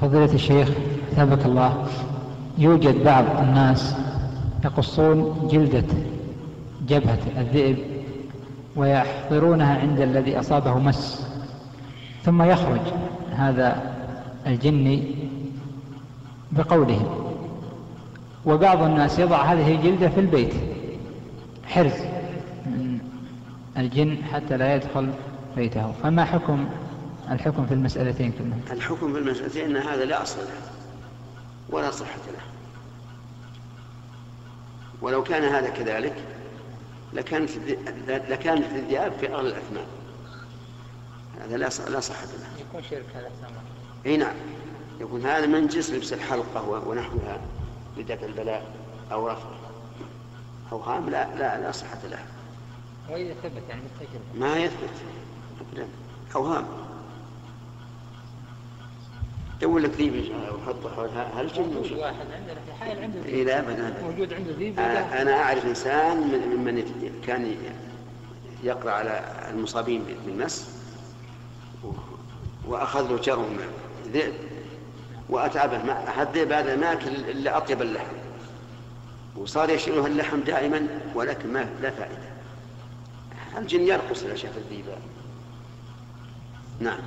فضيلة الشيخ ثابك الله يوجد بعض الناس يقصون جلدة جبهة الذئب ويحضرونها عند الذي أصابه مس ثم يخرج هذا الجني بقولهم وبعض الناس يضع هذه الجلدة في البيت حرز من الجن حتى لا يدخل بيته. فما حكم الحكم في المسألتين كلهم. الحكم في المسألتين أن هذا لا أصل له ولا صحة له. ولو كان هذا كذلك لكانت لكانت الذئاب في أغلى الأثمان هذا لا لا صحة له. يكون شرك هذا إي نعم. يكون هذا من جنس لبس الحلقة ونحوها بدفع البلاء أو رفعه أوهام لا لا لا صحة له. وإذا ثبت يعني بالتجربة ما يثبت. أبدا. أوهام يقول لك ذيب وحط حولها هل موجود؟ واحد عندنا في حائل عنده ذيب إيه لا أبدا موجود عنده ذيب أنا أعرف إنسان ممن كان يقرأ على المصابين بالمس وأخذ له جرم ذئب وأتعبه. ما أحد ذئب هذا ما أكل إلا أطيب اللحم. وصار يشيله اللحم دائما ولكن ما لا فائدة. الجن يرقص الأشياء في الذيبان نعم.